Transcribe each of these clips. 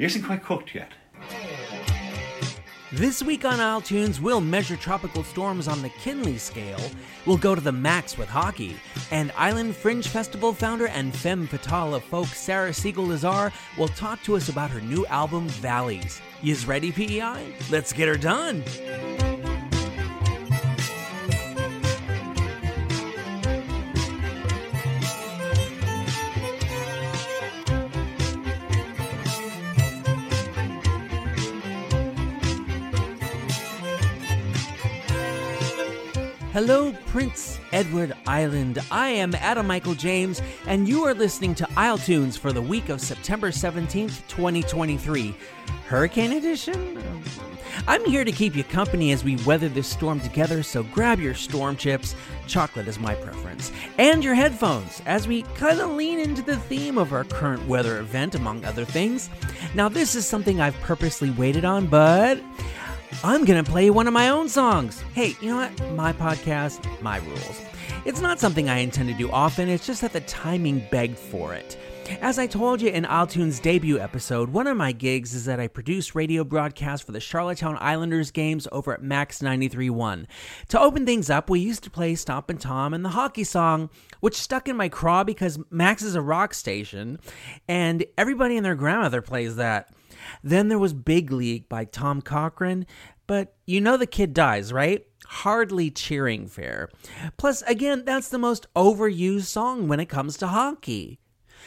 Isn't quite cooked yet. This week on Isle Tunes, we'll measure tropical storms on the Kinley scale, we'll go to the max with hockey, and Island Fringe Festival founder and femme fatale of folk Sarah Segal Lazar will talk to us about her new album, Valleys. Yous ready, PEI? Let's get her done! Hello, Prince Edward Island. I am Adam Michael James, and you are listening to Isle Tunes for the week of September 17th, 2023. Hurricane Edition? I'm here to keep you company as we weather this storm together, so grab your storm chips, chocolate is my preference, and your headphones as we kind of lean into the theme of our current weather event, among other things. Now, this is something I've purposely waited on, but I'm gonna play one of my own songs. Hey, you know what? My podcast, my rules. It's not something I intend to do often, it's just that the timing begged for it. As I told you in Tunes' debut episode, one of my gigs is that I produce radio broadcasts for the Charlottetown Islanders games over at Max 93.1. To open things up, we used to play Stompin' Tom and the hockey song, which stuck in my craw because Max is a rock station, and everybody and their grandmother plays that. Then there was Big League by Tom Cochrane, but you know the kid dies, right? Hardly cheering fair. Plus, again, that's the most overused song when it comes to hockey.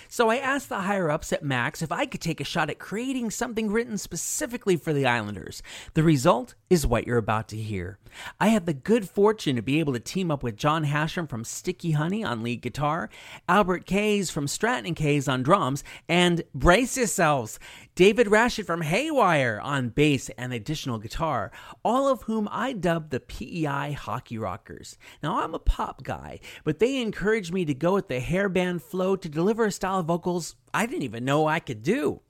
So I asked the higher ups at Max if I could take a shot at creating something written specifically for the Islanders. The result is what you're about to hear. I had the good fortune to be able to team up with John Hasham from Sticky Honey on lead guitar, Albert Kays from Stratton Kays on drums, and brace yourselves, David Rashid from Haywire on bass and additional guitar, all of whom I dubbed the PEI Hockey Rockers. Now, I'm a pop guy, but they encouraged me to go with the hairband flow to deliver a style of vocals I didn't even know I could do.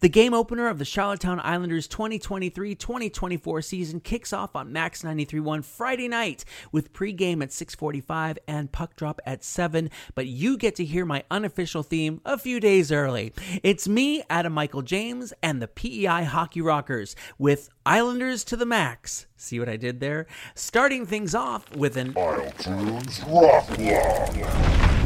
The game opener of the Charlottetown Islanders 2023 2024 season kicks off on Max 93.1 Friday night with pregame at 6:45 and puck drop at 7, but you get to hear my unofficial theme a few days early. It's me, Adam Michael James, and the PEI Hockey Rockers with Islanders to the Max. See what I did there? Starting things off with an Tunes Rock.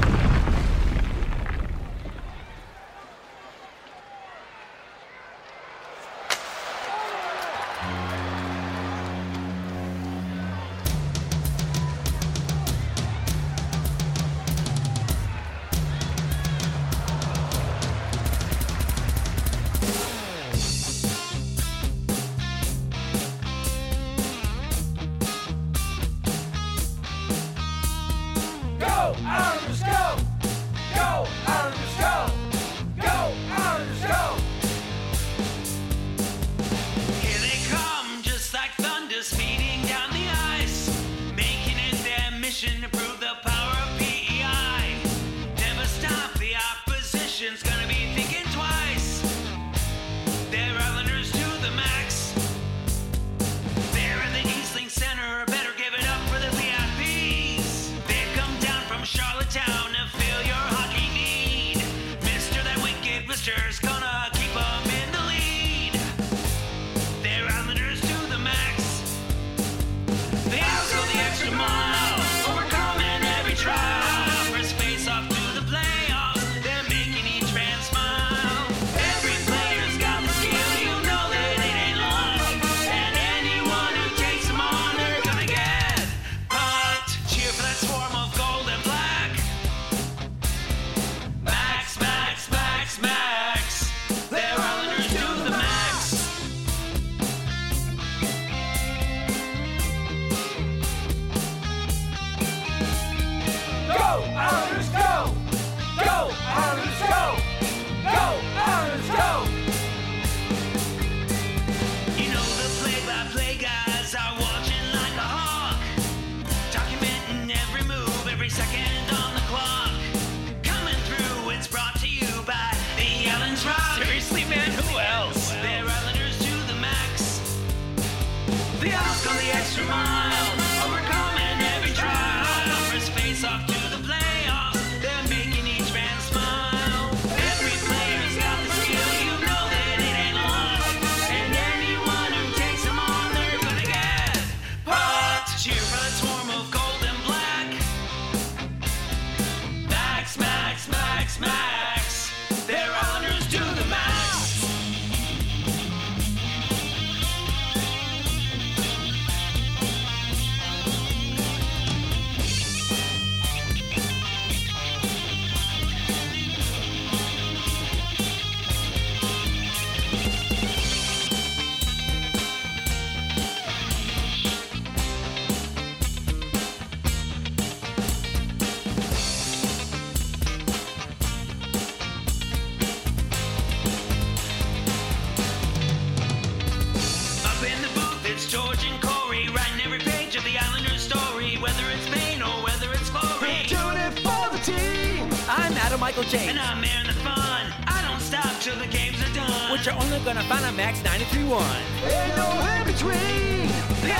to Michael James. And I'm airing the fun. I don't stop till the games are done. Which are only gonna find on Max 931. Ain't no in between. The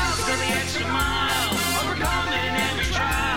extra mile. Every trial.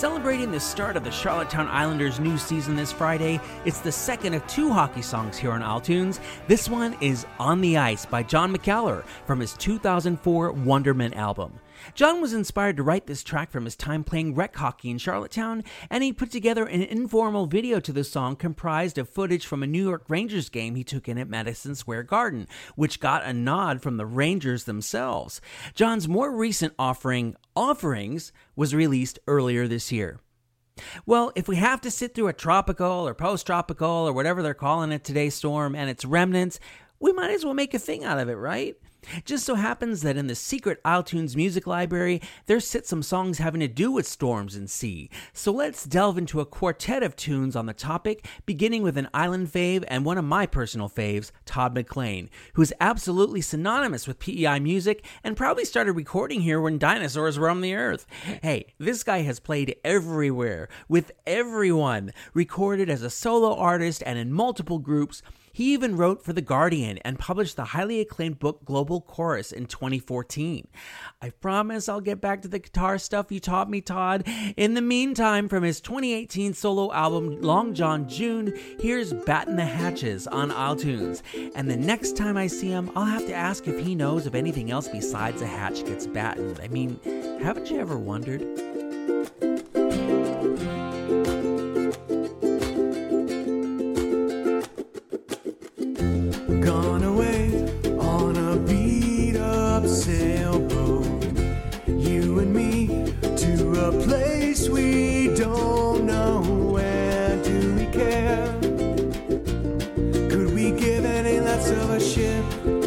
Celebrating the start of the Charlottetown Islanders' new season this Friday, it's the second of two hockey songs here on Isle Tunes. This one is On the Ice by John McCallum from his 2004 Wonderment album. John was inspired to write this track from his time playing rec hockey in Charlottetown, and he put together an informal video to the song comprised of footage from a New York Rangers game he took in at Madison Square Garden, which got a nod from the Rangers themselves. John's more recent offering, Offerings, was released earlier this year. Well, if we have to sit through a tropical or post tropical or whatever they're calling it today's storm and its remnants, we might as well make a thing out of it, right? Just so happens that in the secret Isle Tunes music library, there sit some songs having to do with storms and sea. So let's delve into a quartet of tunes on the topic, beginning with an island fave and one of my personal faves, Todd MacLean, who is absolutely synonymous with PEI music and probably started recording here when dinosaurs roamed the earth. Hey, this guy has played everywhere, with everyone, recorded as a solo artist and in multiple groups. He even wrote for The Guardian and published the highly acclaimed book Global Chorus in 2014. I promise I'll get back to the guitar stuff you taught me, Todd. In the meantime, from his 2018 solo album Long John June, here's Batten the Hatches on Isle Tunes. And the next time I see him, I'll have to ask if he knows of anything else besides a hatch gets battened. I mean, haven't you ever wondered? Any less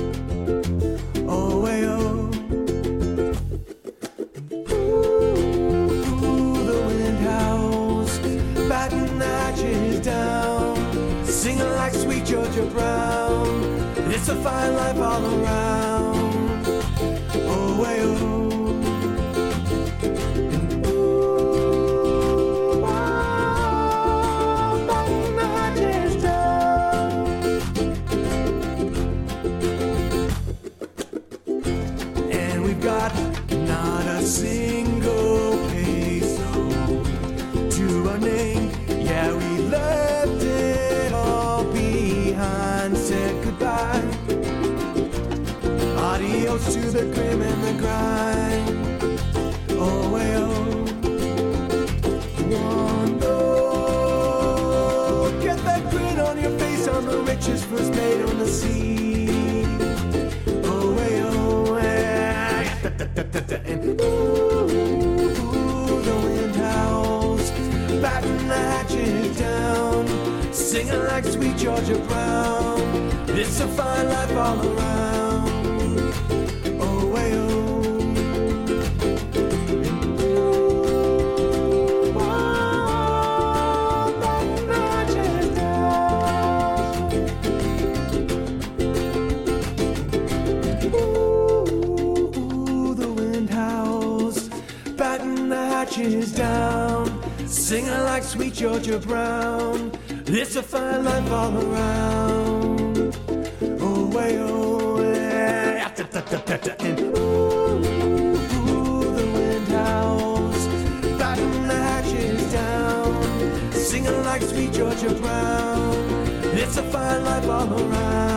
And ooh, the wind howls, batten the hatches down, singing like sweet Georgia Brown. It's a fine life all around. Down, singing like sweet Georgia Brown. It's a fine life all around. Oh, way, oh, yeah. And ooh, the wind howls, batten the hatches down, singing like sweet Georgia Brown. It's a fine life all around.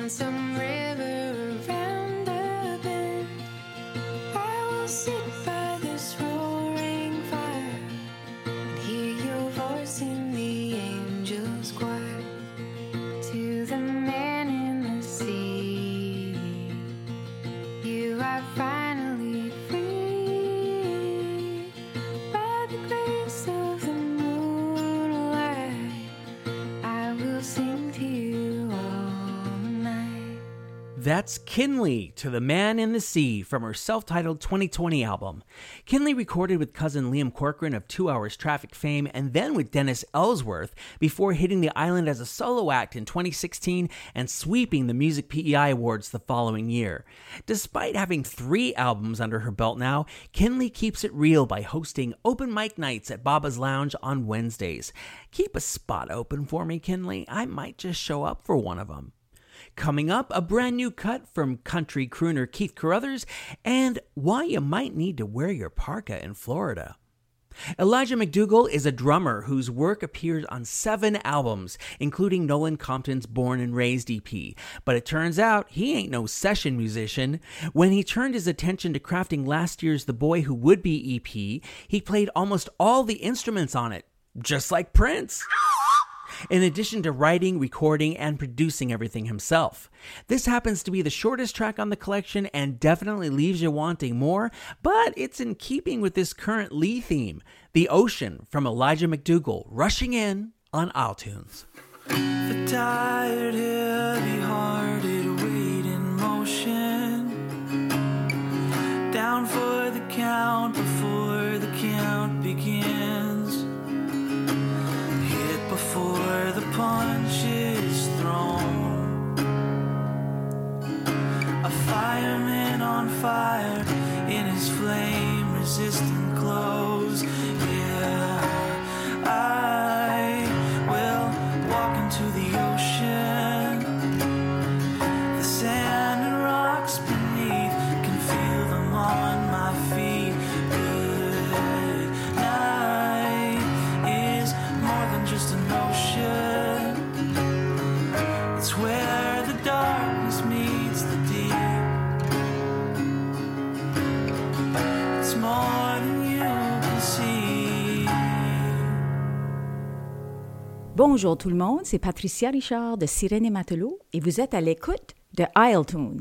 On some river That's Kinley to the Man in the Sea from her self titled 2020 album. Kinley recorded with cousin Liam Corcoran of Two Hours Traffic fame and then with Dennis Ellsworth before hitting the island as a solo act in 2016 and sweeping the Music PEI Awards the following year. Despite having three albums under her belt now, Kinley keeps it real by hosting open mic nights at Baba's Lounge on Wednesdays. Keep a spot open for me, Kinley. I might just show up for one of them. Coming up, a brand new cut from country crooner Keith Carruthers and why you might need to wear your parka in Florida. Elijah McDougall is a drummer whose work appears on seven albums, including Nolan Compton's Born and Raised EP. But it turns out he ain't no session musician. When he turned his attention to crafting last year's The Boy Who Would Be EP, he played almost all the instruments on it, just like Prince in addition to writing, recording, and producing everything himself. This happens to be the shortest track on the collection and definitely leaves you wanting more, but it's in keeping with this current Lee theme The Ocean from Elijah McDougall, rushing in on Isle Tunes. The tired, heavy hearted in motion. Down for the count existence Bonjour tout le monde, c'est Patricia Richard de Sirène et Matelot et vous êtes à l'écoute de Isle Tunes.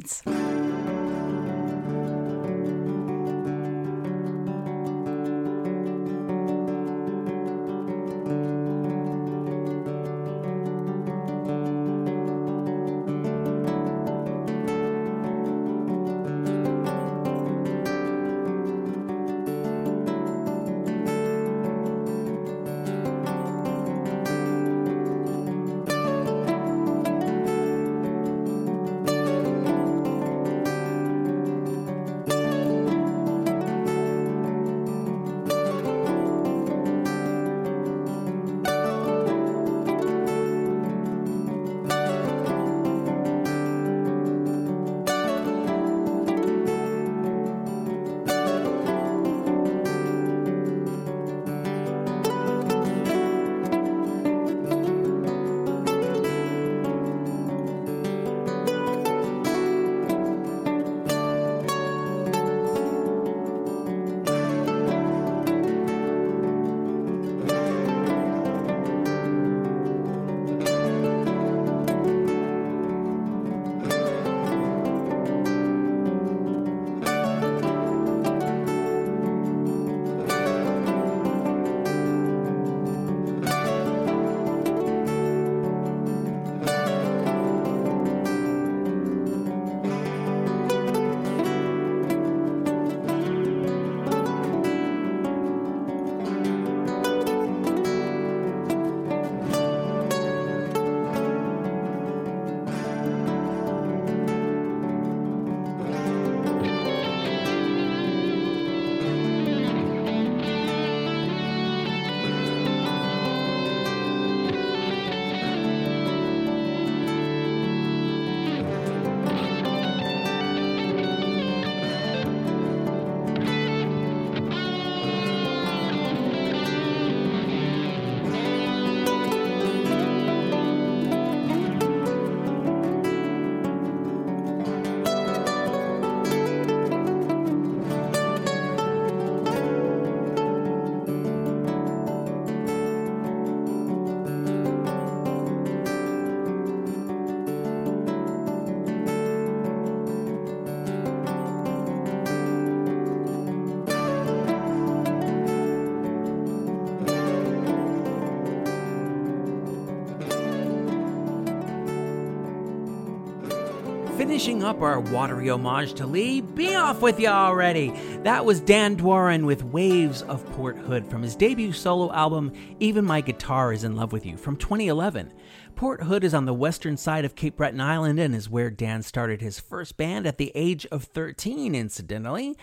Finishing up our watery homage to Lee, be off with ya already! That was Dan Dworin with Waves of Port Hood from his debut solo album, Even My Guitar Is in Love with You, from 2011. Port Hood is on the western side of Cape Breton Island and is where Dan started his first band at the age of 13, incidentally.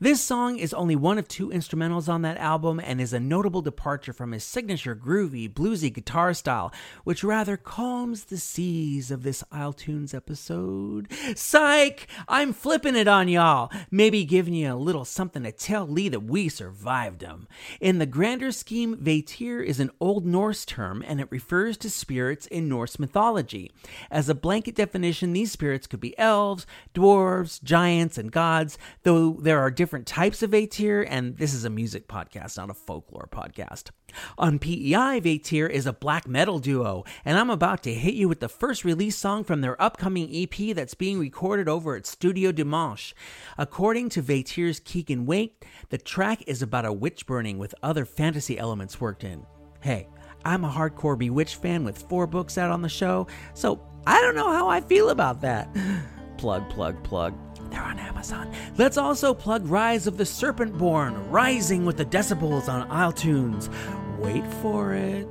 This song is only one of two instrumentals on that album and is a notable departure from his signature groovy, bluesy guitar style, which rather calms the seas of this Isle Tunes episode. Psych! I'm flipping it on y'all, maybe giving you a little something to tell Lee that we survived him. In the grander scheme, Vatir is an Old Norse term and it refers to spirits in Norse mythology. As a blanket definition, these spirits could be elves, dwarves, giants, and gods, though there are different types of Vatir, and this is a music podcast, not a folklore podcast. On PEI, Vatir is a black metal duo, and I'm about to hit you with the first release song from their upcoming EP that's being recorded over at Studio Dimanche. According to Vatir's Keegan Wake, the track is about a witch burning with other fantasy elements worked in. Hey, I'm a hardcore Bewitched fan with four books out on the show, so I don't know how I feel about that. plug, plug, plug. They're on Amazon. Let's also plug Rise of the Serpentborn, rising with the decibels on Isle Tunes. Wait for it.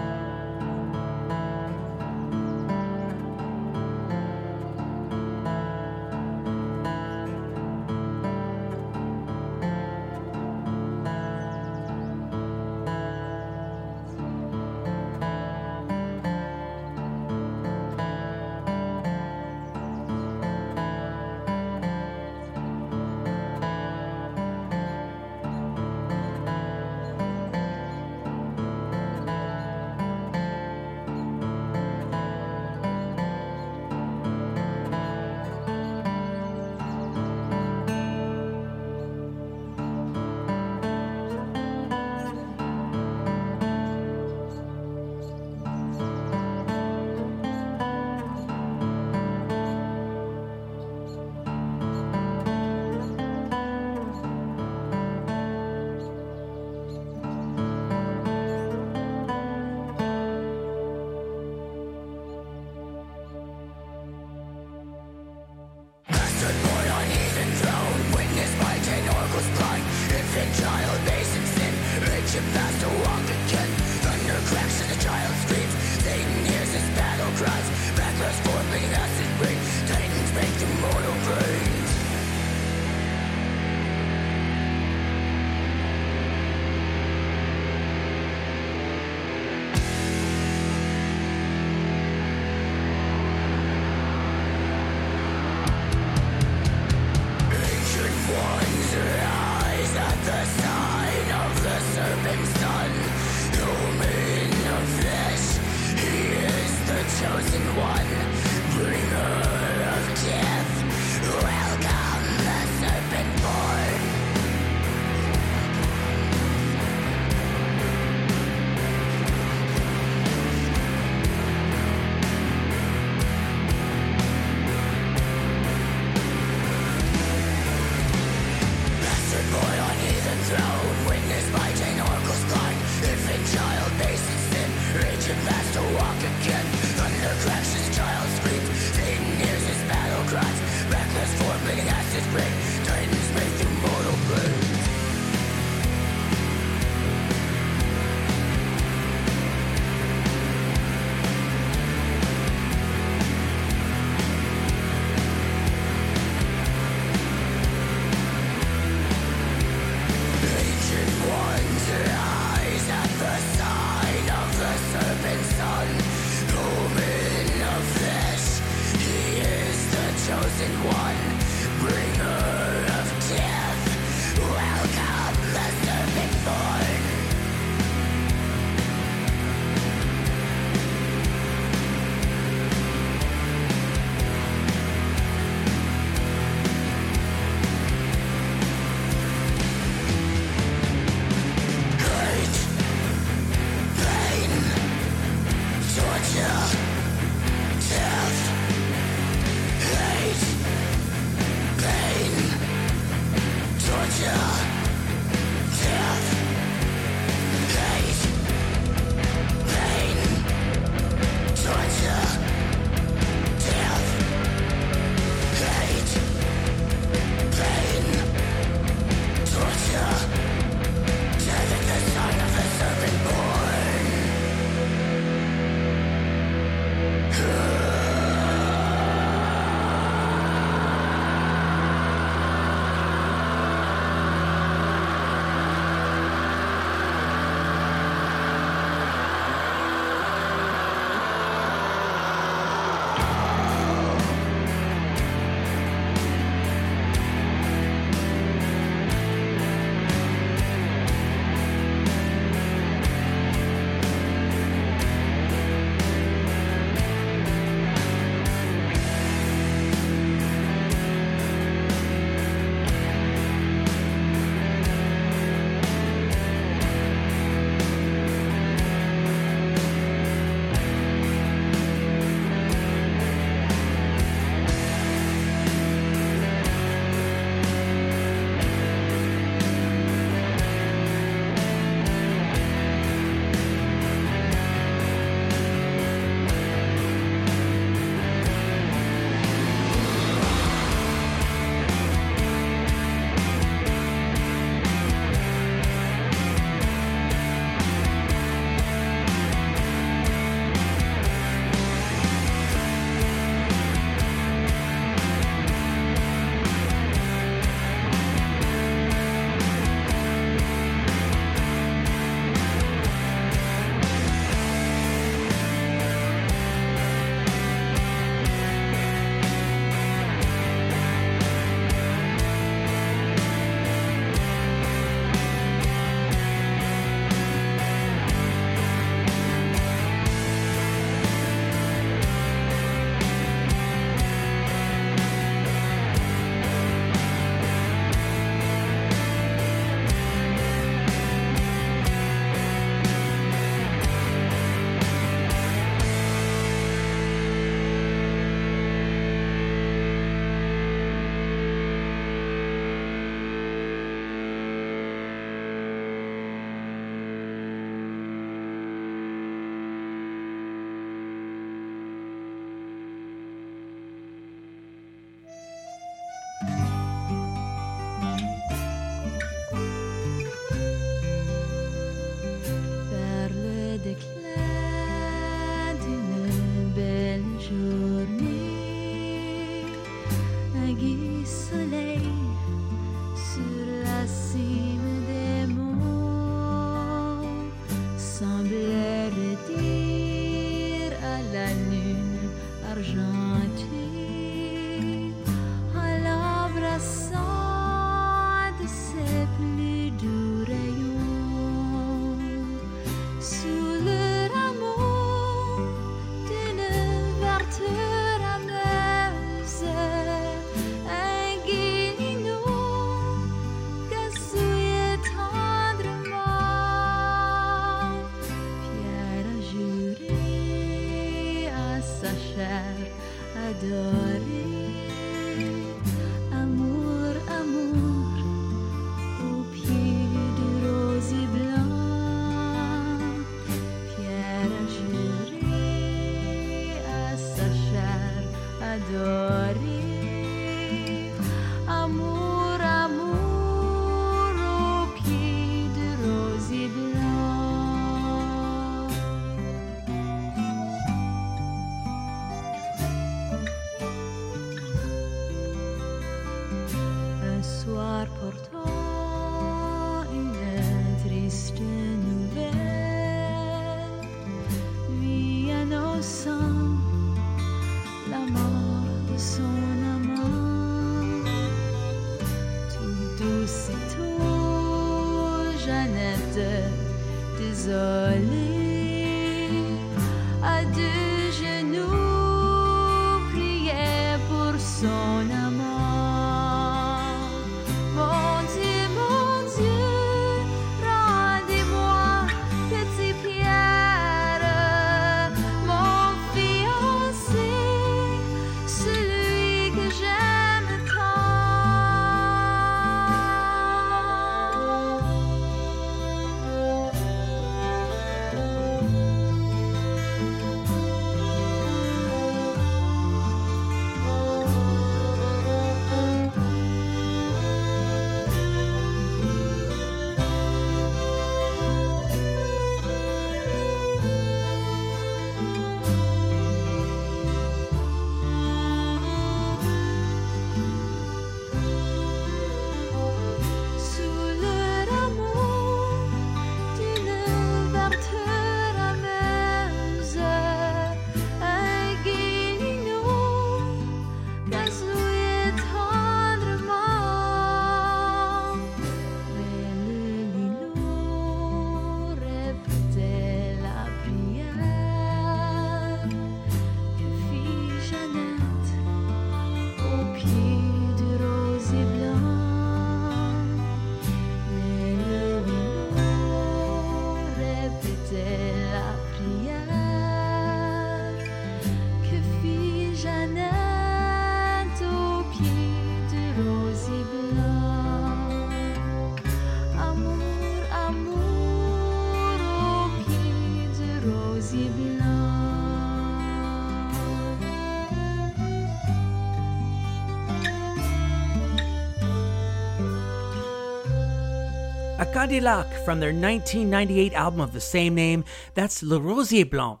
Cadillac from their 1998 album of the same name. That's Le Rosier Blanc,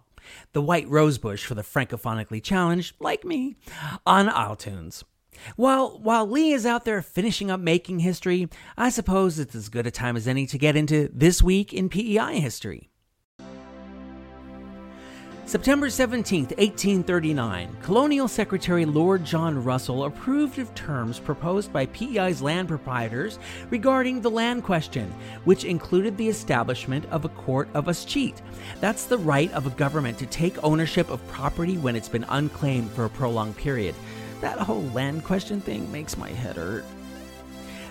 the white rosebush for the francophonically challenged, like me, on Isle Tunes. While while Lee is out there finishing up making history, I suppose it's as good a time as any to get into this week in PEI history. September 17, 1839, Colonial Secretary Lord John Russell approved of terms proposed by PEI's land proprietors regarding the land question, which included the establishment of a court of escheat. That's the right of a government to take ownership of property when it's been unclaimed for a prolonged period. That whole land question thing makes my head hurt.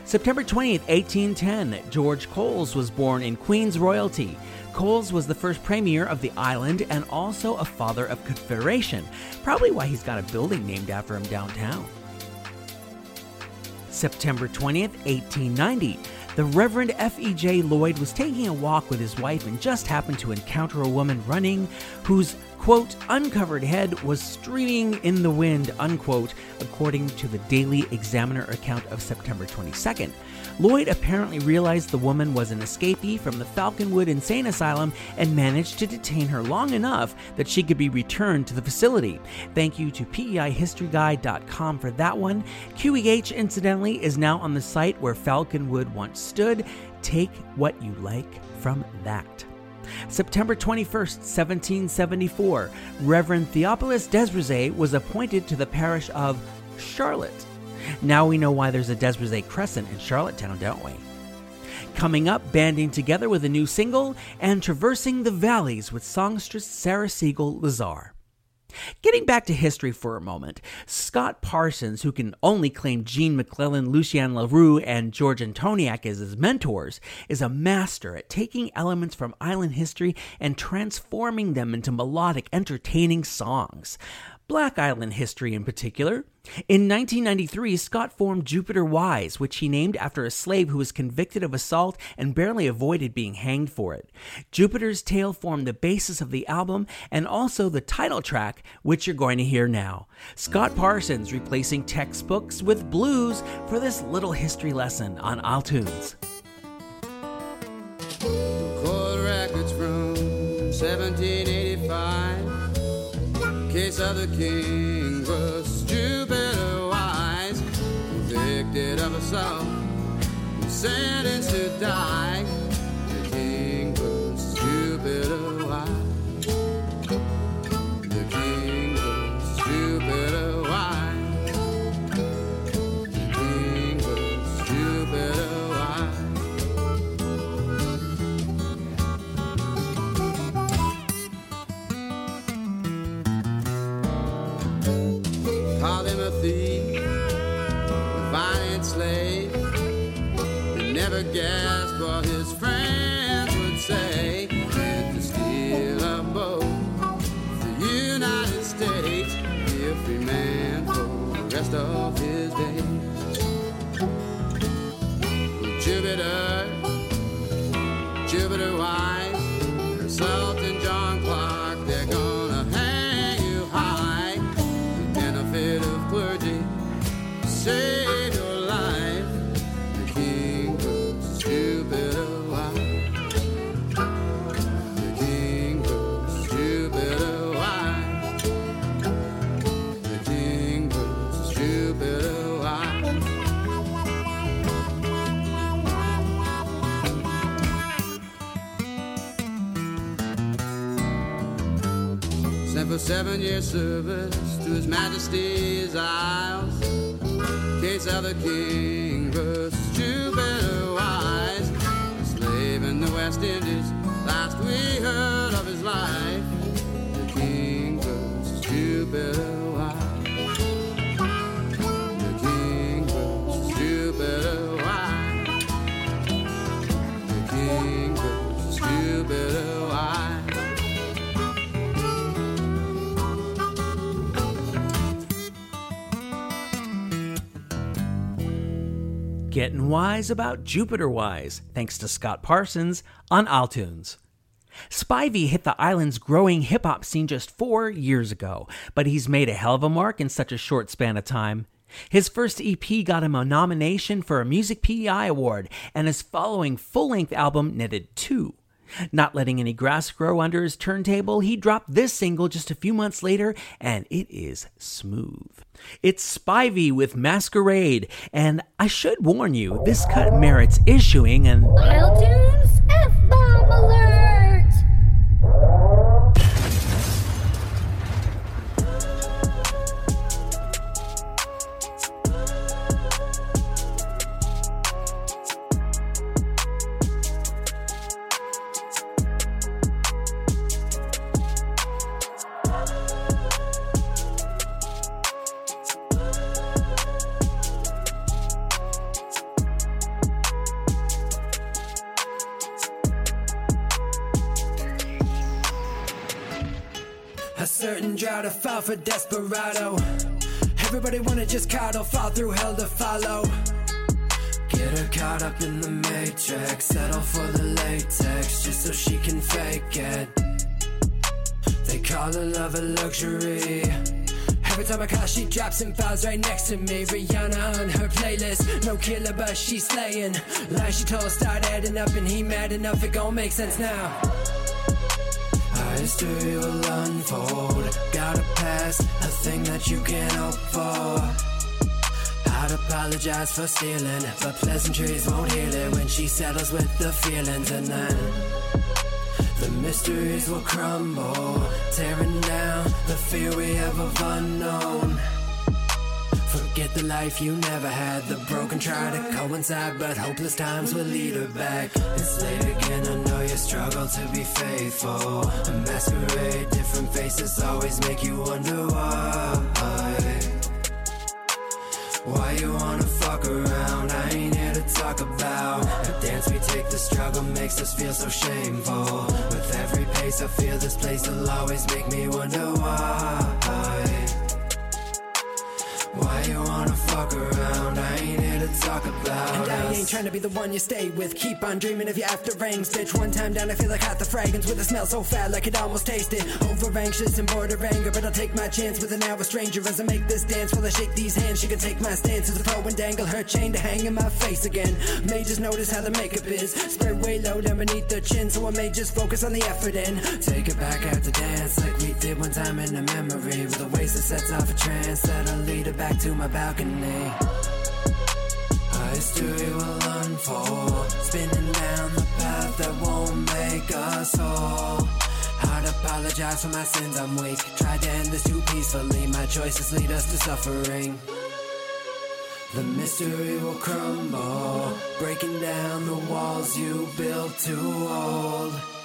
September 20, 1810, George Coles was born in Queen's royalty. Coles was the first premier of the island and also a father of Confederation, probably why he's got a building named after him downtown. September 20th, 1890, the Reverend F.E.J. Lloyd was taking a walk with his wife and just happened to encounter a woman running whose, quote, uncovered head was streaming in the wind, unquote, according to the Daily Examiner account of September 22nd. Lloyd apparently realized the woman was an escapee from the Falconwood Insane Asylum and managed to detain her long enough that she could be returned to the facility. Thank you to PEIHistoryGuide.com for that one. QEH, incidentally, is now on the site where Falconwood once stood. Take what you like from that. September 21st, 1774, Reverend Theophilus DesBrisay was appointed to the parish of Charlotte. Now we know why there's a DesBrisay Crescent in Charlottetown, don't we? Coming up, banding together with a new single and traversing the valleys with songstress Sarah Segal Lazar. Getting back to history for a moment, Scott Parsons, who can only claim Gene MacLellan, Lucien LaRue, and George Antoniak as his mentors, is a master at taking elements from island history and transforming them into melodic, entertaining songs. Black Island history in particular. In 1993, Scott formed Jupiter Wise, which he named after a slave who was convicted of assault and barely avoided being hanged for it. Jupiter's Tale formed the basis of the album and also the title track, which you're going to hear now. Scott Parsons replacing textbooks with blues for this little history lesson on Isle Tunes. Court records from 1785. Case of the king was Jupiter Wise, convicted of assault sentenced to die. Service to His Majesty's Isles. Case of the King versus Jupiter Wise. A slave in the West Indies. Last we heard of his life. The King versus Jupiter Wise. The King versus Jupiter Wise. The King Wise. Getting wise about Jupiter Wise, thanks to Scott Parsons on Isle Tunes. Spivey hit the island's growing hip hop scene just four years ago, but he's made a hell of a mark in such a short span of time. His first EP got him a nomination for a Music PEI Award, and his following full length album netted two. Not letting any grass grow under his turntable, he dropped this single just a few months later, and it is smooth. It's Spivey with Masquerade, and I should warn you, this cut merits issuing an Tunes F-bomb alert! Drought of fell for desperado. Everybody wanna just coddle, fall through hell to follow. Get her caught up in the matrix, settle for the latex just so she can fake it. They call her love a luxury. Every time I call, she drops and falls right next to me. Rihanna on her playlist, no killer, but she's slaying. Lies she told start adding up, and he mad enough, it gon' make sense now. History will unfold. Gotta pass a thing that you can't hope for. I'd apologize for stealing, but pleasantries won't heal it when she settles with the feelings, and then the mysteries will crumble, tearing down the fear we have of unknown. Forget the life you never had. The broken try to coincide, but hopeless times will lead her back. It's late again, I know you struggle to be faithful. A masquerade, different faces always make you wonder why. Why you wanna fuck around? I ain't here to talk about the dance we take. The struggle makes us feel so shameful. With every pace, I feel this place will always make me wonder why. Why you wanna fuck around? I ain't here to talk about And I us. ain't trying to be the one you stay with. Keep on dreaming of you after rings. Bitch, one time down, I feel like hot the fragrance with a smell so foul, like it almost tasted. Over anxious and bored of anger, but I'll take my chance with an hour stranger as I make this dance. While I shake these hands, she can take my stance as a pro and dangle her chain to hang in my face again. May just notice how the makeup is. Spread way low down beneath the chin, so I may just focus on the effort and Take it back out to dance like we did one time in a memory. With a waist that sets off a trance that'll lead her back to my balcony. Our mystery will unfold. Spinning down the path that won't make us whole. Hard to apologize for my sins, I'm weak. Tried to end this too peacefully. My choices lead us to suffering. The mystery will crumble, breaking down the walls you built to hold.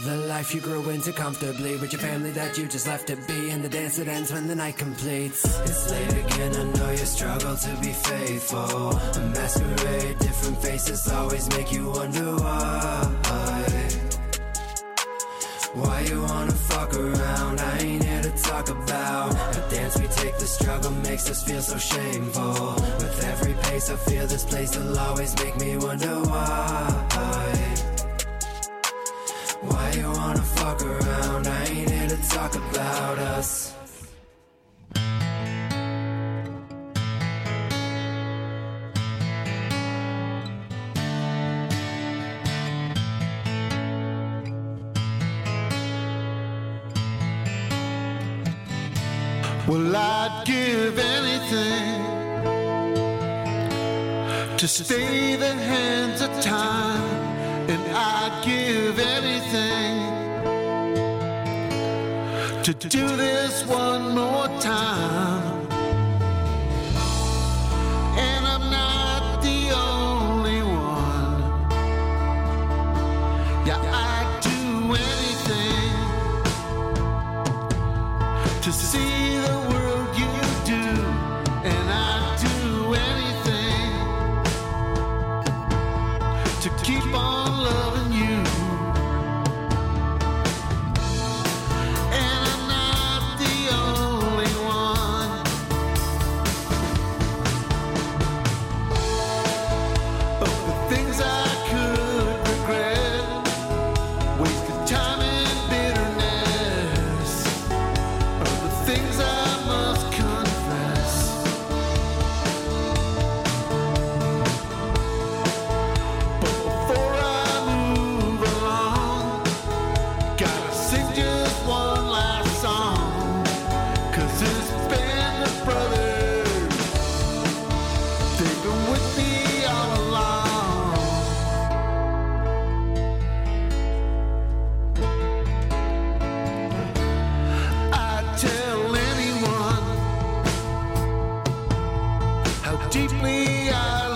The life you grew into comfortably with your family that you just left to be, and the dance that ends when the night completes. It's late again, I know you struggle to be faithful. A masquerade, different faces always make you wonder why. Why you wanna fuck around? I ain't here to talk about the dance we take. The struggle makes us feel so shameful. With every pace, I feel this place will always make me wonder why. Why you wanna fuck around? I ain't here to talk about us. Well, I'd give anything to stay the hands of time, I'd give anything to do this one more time. Deeply I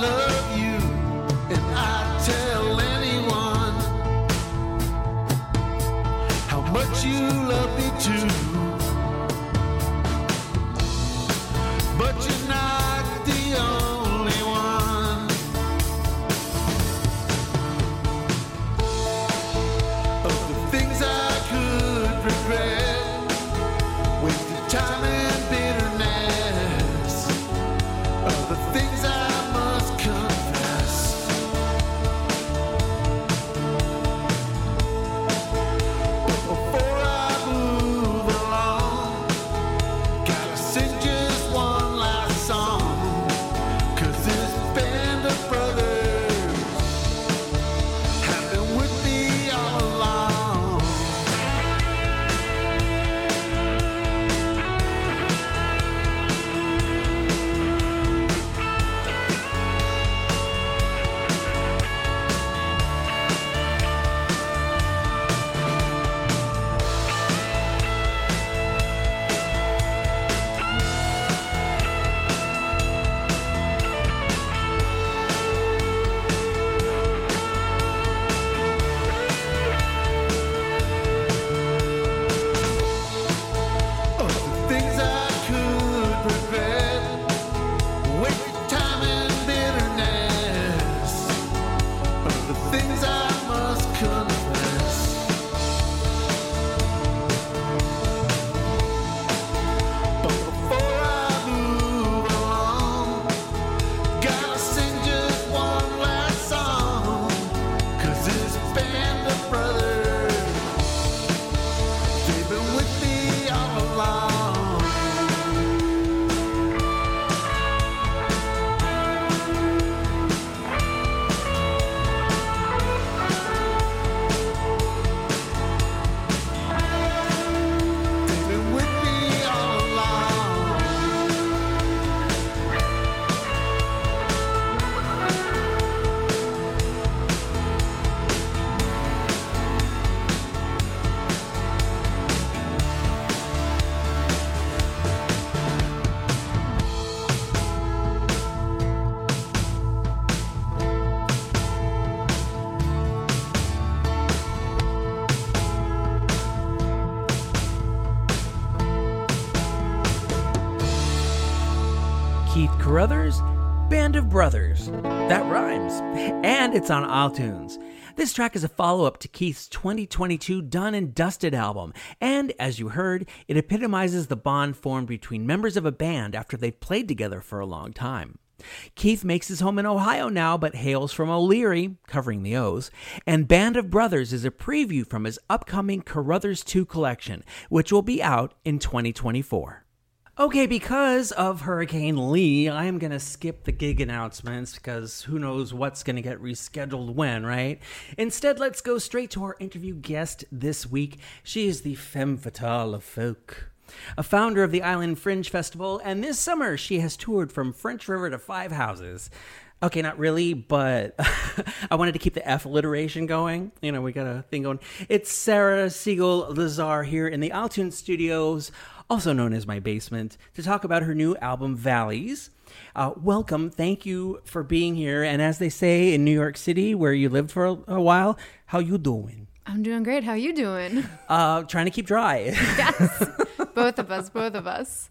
And it's on Isle Tunes. This track is a follow up to Keith's 2022 Done and Dusted album, and as you heard, it epitomizes the bond formed between members of a band after they've played together for a long time. Keith makes his home in Ohio now, but hails from O'Leary, covering the O's, and Band of Brothers is a preview from his upcoming Carruthers 2 collection, which will be out in 2024. Okay, because of Hurricane Lee, I am going to skip the gig announcements because who knows what's going to get rescheduled when, right? Instead, let's go straight to our interview guest this week. She is the femme fatale of folk. A founder of the Island Fringe Festival, and this summer she has toured from French River to Five Houses. Okay, not really, but I wanted to keep the F alliteration going. You know, we got a thing going. It's Sarah Segal Lazar here in the Isle Tunes Studios also known as my basement, to talk about her new album, Valleys. Uh, welcome. Thank you for being here. And as they say in New York City, where you lived for a, a while, how you doing? I'm doing great. How you doing? Uh, trying to keep dry. yes, both of us. Both of us.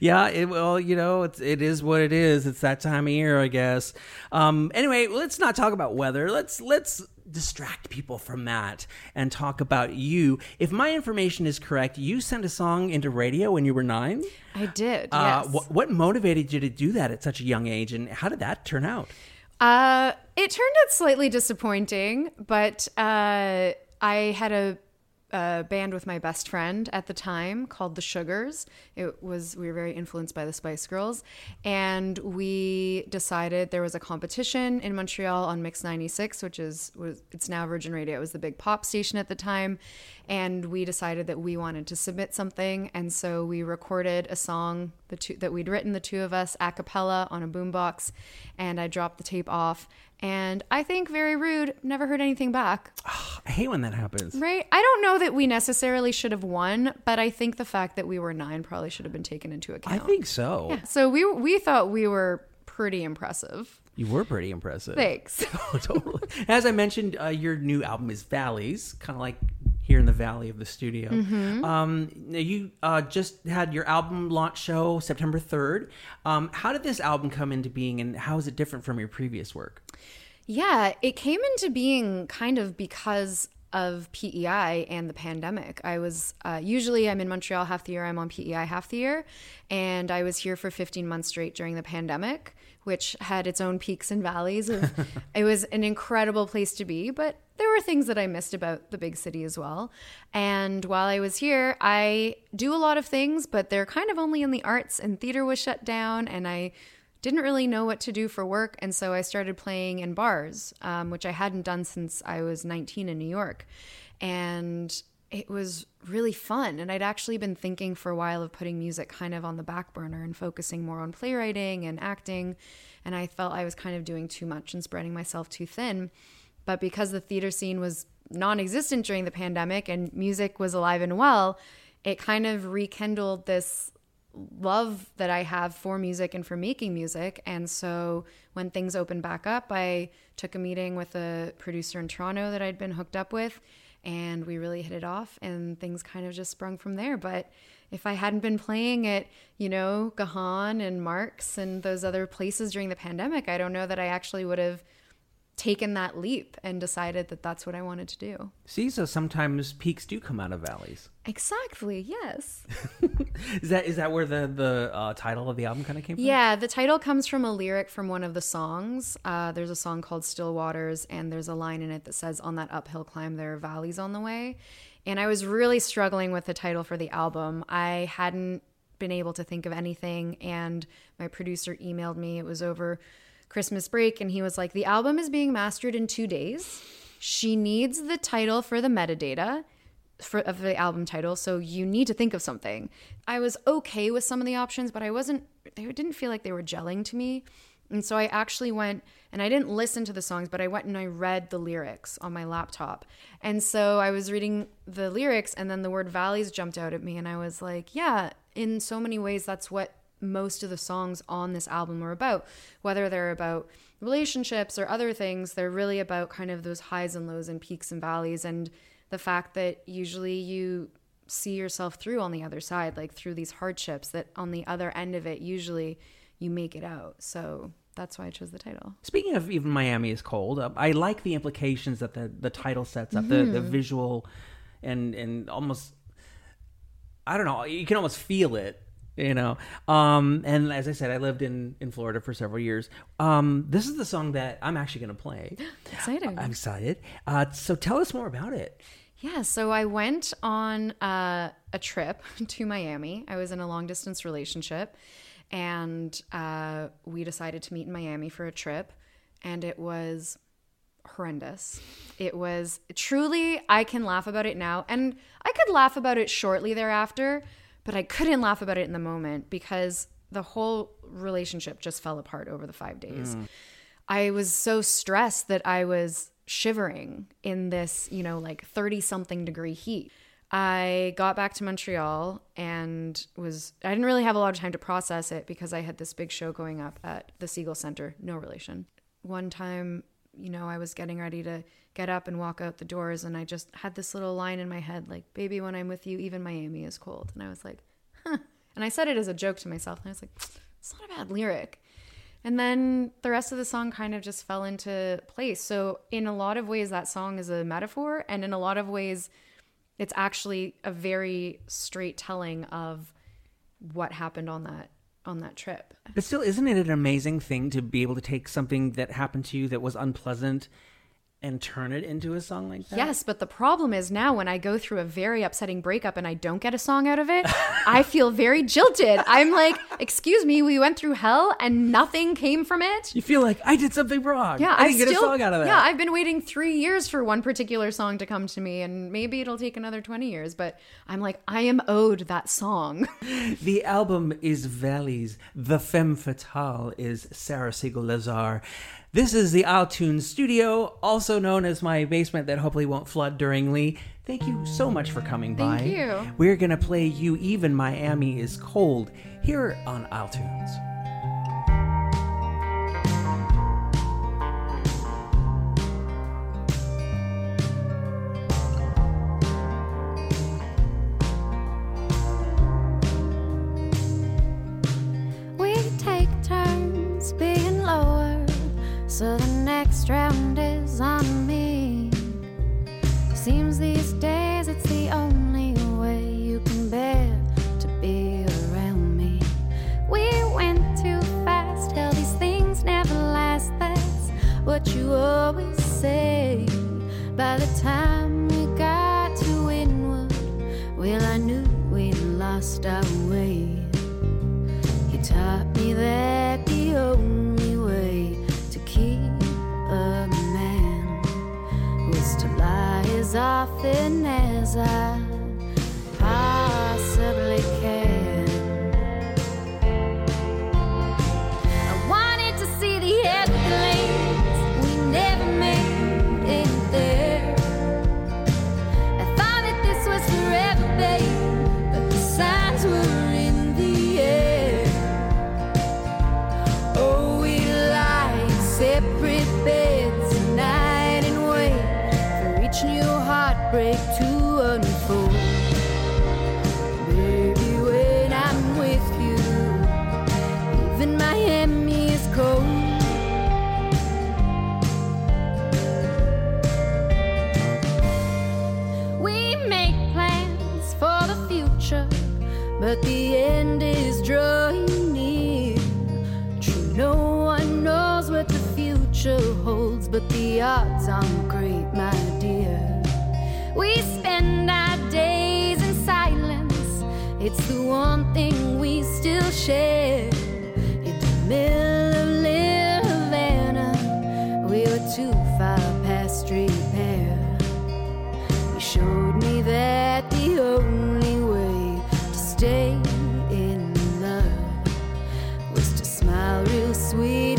yeah, it, well, you know, it's, it is what it is. It's that time of year, I guess. Um, anyway, let's not talk about weather. Let's let's distract people from that and talk about you. If my information is correct, you sent a song into radio when you were nine. I did. Uh, yes. what, what motivated you to do that at such a young age, and how did that turn out? Uh, it turned out slightly disappointing, but uh, I had a, a band with my best friend at the time called the Sugars. It was we were very influenced by the Spice Girls, and we decided there was a competition in Montreal on Mix 96, which is was it's now Virgin Radio. It was the big pop station at the time, and we decided that we wanted to submit something, and so we recorded a song the two that we'd written the two of us a cappella on a boombox, and I dropped the tape off. And I think very rude, never heard anything back. I hate when that happens. Right? I don't know that we necessarily should have won, but I think the fact that we were nine probably should have been taken into account. I think so. Yeah. So we we thought we were pretty impressive. You were pretty impressive. Thanks. Oh, totally. As I mentioned, uh, your new album is Valleys, kind of like here in the valley of the studio. Mhm. Um, you uh, just had your album launch show September 3rd. Um, how did this album come into being, and how is it different from your previous work? Yeah, it came into being kind of because of PEI and the pandemic. I was uh, usually I'm in Montreal half the year, I'm on PEI half the year, and I was here for 15 months straight during the pandemic, which had its own peaks and valleys. Of, it was an incredible place to be, but there were things that I missed about the big city as well. And while I was here, I do a lot of things, but they're kind of only in the arts, and theater was shut down, and I didn't really know what to do for work. And so I started playing in bars, um, which I hadn't done since I was 19 in New York. And it was really fun. And I'd actually been thinking for a while of putting music kind of on the back burner and focusing more on playwriting and acting. And I felt I was kind of doing too much and spreading myself too thin. But because the theater scene was non existent during the pandemic and music was alive and well, it kind of rekindled this love that I have for music and for making music. And so when things opened back up, I took a meeting with a producer in Toronto that I'd been hooked up with, and we really hit it off, and things kind of just sprung from there. But if I hadn't been playing at, you know, Gahan and Marks and those other places during the pandemic, I don't know that I actually would have taken that leap and decided that that's what I wanted to do. See, so sometimes peaks do come out of valleys. Exactly, yes. Is that is that where the the uh, title of the album kind of came from? Yeah, the title comes from a lyric from one of the songs. Uh, there's a song called Still Waters, and there's a line in it that says, On that uphill climb, there are valleys on the way. And I was really struggling with the title for the album. I hadn't been able to think of anything, and my producer emailed me. It was over Christmas break, and he was like, The album is being mastered in two days. She needs the title for the metadata for of the album title, so you need to think of something. I was okay with some of the options, but I wasn't they didn't feel like they were gelling to me. And so I actually went and I didn't listen to the songs, but I went and I read the lyrics on my laptop. And so I was reading the lyrics and then the word valleys jumped out at me and I was like, yeah, in so many ways that's what most of the songs on this album are about. Whether they're about relationships or other things, they're really about kind of those highs and lows and peaks and valleys and the fact that usually you see yourself through on the other side, like through these hardships, that on the other end of it, usually you make it out. So that's why I chose the title. Speaking of even Miami is cold, uh, I like the implications that the, the title sets up, the, the Mhm. visual, and and almost, I don't know, you can almost feel it, you know. Um, and as I said, I lived in in Florida for several years. Um, this is the song that I'm actually going to play. Exciting. I'm excited. Uh, so tell us more about it. Yeah, so I went on uh, a trip to Miami. I was in a long distance relationship, and uh, we decided to meet in Miami for a trip, and it was horrendous. It was truly, I can laugh about it now, and I could laugh about it shortly thereafter, but I couldn't laugh about it in the moment because the whole relationship just fell apart over the five days. Mm. I was so stressed that I was shivering in this, you know, like 30 something degree heat. I got back to Montreal and was, I didn't really have a lot of time to process it because I had this big show going up at the Segal Center, no relation. One time, you know, I was getting ready to get up and walk out the doors and I just had this little line in my head like, baby, when I'm with you, even Miami is cold. And I was like, huh. And I said it as a joke to myself and I was like, it's not a bad lyric. And then the rest of the song kind of just fell into place. So, in a lot of ways, that song is a metaphor. And in a lot of ways, it's actually a very straight telling of what happened on that on that trip. But still, isn't it an amazing thing to be able to take something that happened to you that was unpleasant and turn it into a song like that? Yes, but the problem is now when I go through a very upsetting breakup and I don't get a song out of it, I feel very jilted. I'm like, excuse me, we went through hell and nothing came from it. You feel like I did something wrong. Yeah, I didn't get still, a song out of that. Yeah, I've been waiting three years for one particular song to come to me, and maybe it'll take another 20 years, but I'm like, I am owed that song. The album is Valleys. The femme fatale is Sarah Segal Lazar. This is the Isle Tunes studio, also known as my basement that hopefully won't flood during Lee. Thank you so much for coming by. Thank you. We're going to play you Even Miami is Cold here on Isle Tunes. What you always say. By the time we got to Inwood, well, I knew we'd lost our way. Future holds, but the odds aren't great, my dear. We spend our days in silence, it's the one thing we still share. In the middle of Havana, we were too far past repair. You showed me that the only way to stay in love was to smile real sweet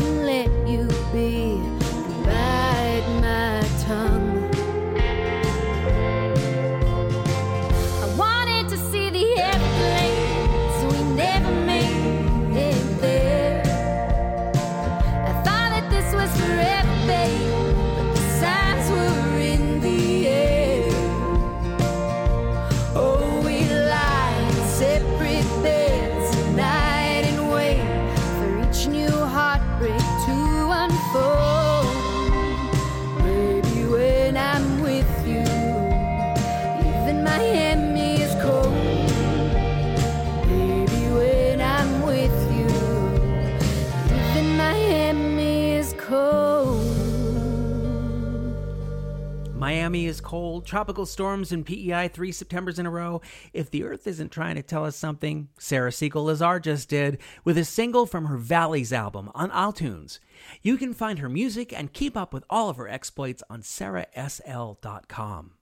Miami is cold, tropical storms and PEI three Septembers in a row. If the Earth isn't trying to tell us something, Sarah Segal Lazar just did with a single from her Valleys album on iTunes. You can find her music and keep up with all of her exploits on sarahsl.com.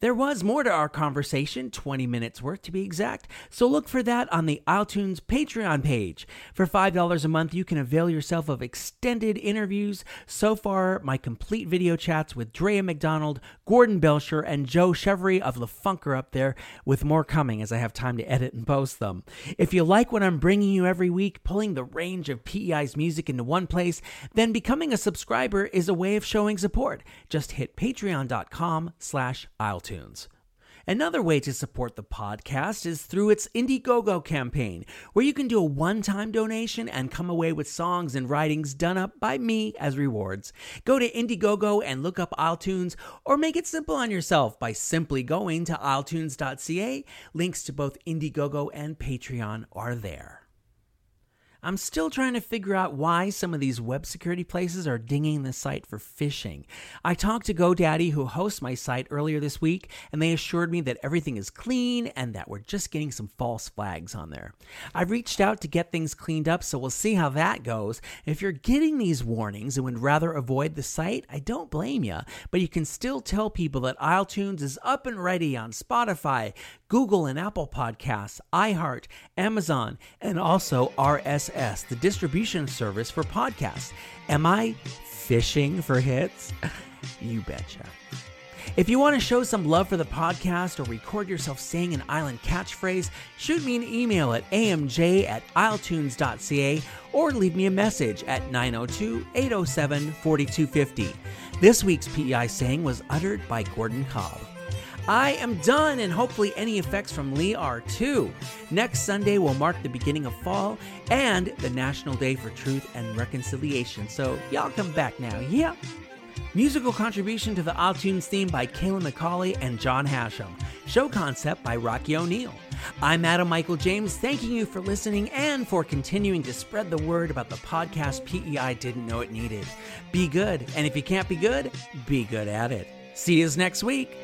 There was more to our conversation, 20 minutes worth to be exact, so look for that on the Isle Tunes Patreon page. For $5 a month, you can avail yourself of extended interviews. So far, my complete video chats with Drea McDonald, Gordon Belcher, and Joe Chevry of The Funk are up there, with more coming as I have time to edit and post them. If you like what I'm bringing you every week, pulling the range of PEI's music into one place, then becoming a subscriber is a way of showing support. Just hit patreon.com slash isletunes. Another way to support the podcast is through its Indiegogo campaign, where you can do a one time donation and come away with songs and writings done up by me as rewards. Go to Indiegogo and look up Isle Tunes, or make it simple on yourself by simply going to isletunes.ca. Links to both Indiegogo and Patreon are there. I'm still trying to figure out why some of these web security places are dinging the site for phishing. I talked to GoDaddy, who hosts my site, earlier this week, and they assured me that everything is clean and that we're just getting some false flags on there. I've reached out to get things cleaned up, so we'll see how that goes. If you're getting these warnings and would rather avoid the site, I don't blame you, but you can still tell people that Isle Tunes is up and ready on Spotify, Google and Apple Podcasts, iHeart, Amazon, and also RSS, the distribution service for podcasts. Am I fishing for hits? you betcha. If you want to show some love for the podcast or record yourself saying an island catchphrase, shoot me an email at amj at isletunes.ca or leave me a message at 902 807 4250. This week's PEI saying was uttered by Gordon Cobb. I am done, and hopefully, any effects from Lee are too. Next Sunday will mark the beginning of fall and the National Day for Truth and Reconciliation, so y'all come back now, yeah? Musical contribution to the Isle Tunes theme by Kayla McCauley and John Hashem. Show concept by Rocky O'Neill. I'm Adam Michael James, thanking you for listening and for continuing to spread the word about the podcast PEI didn't know it needed. Be good, and if you can't be good, be good at it. See you next week.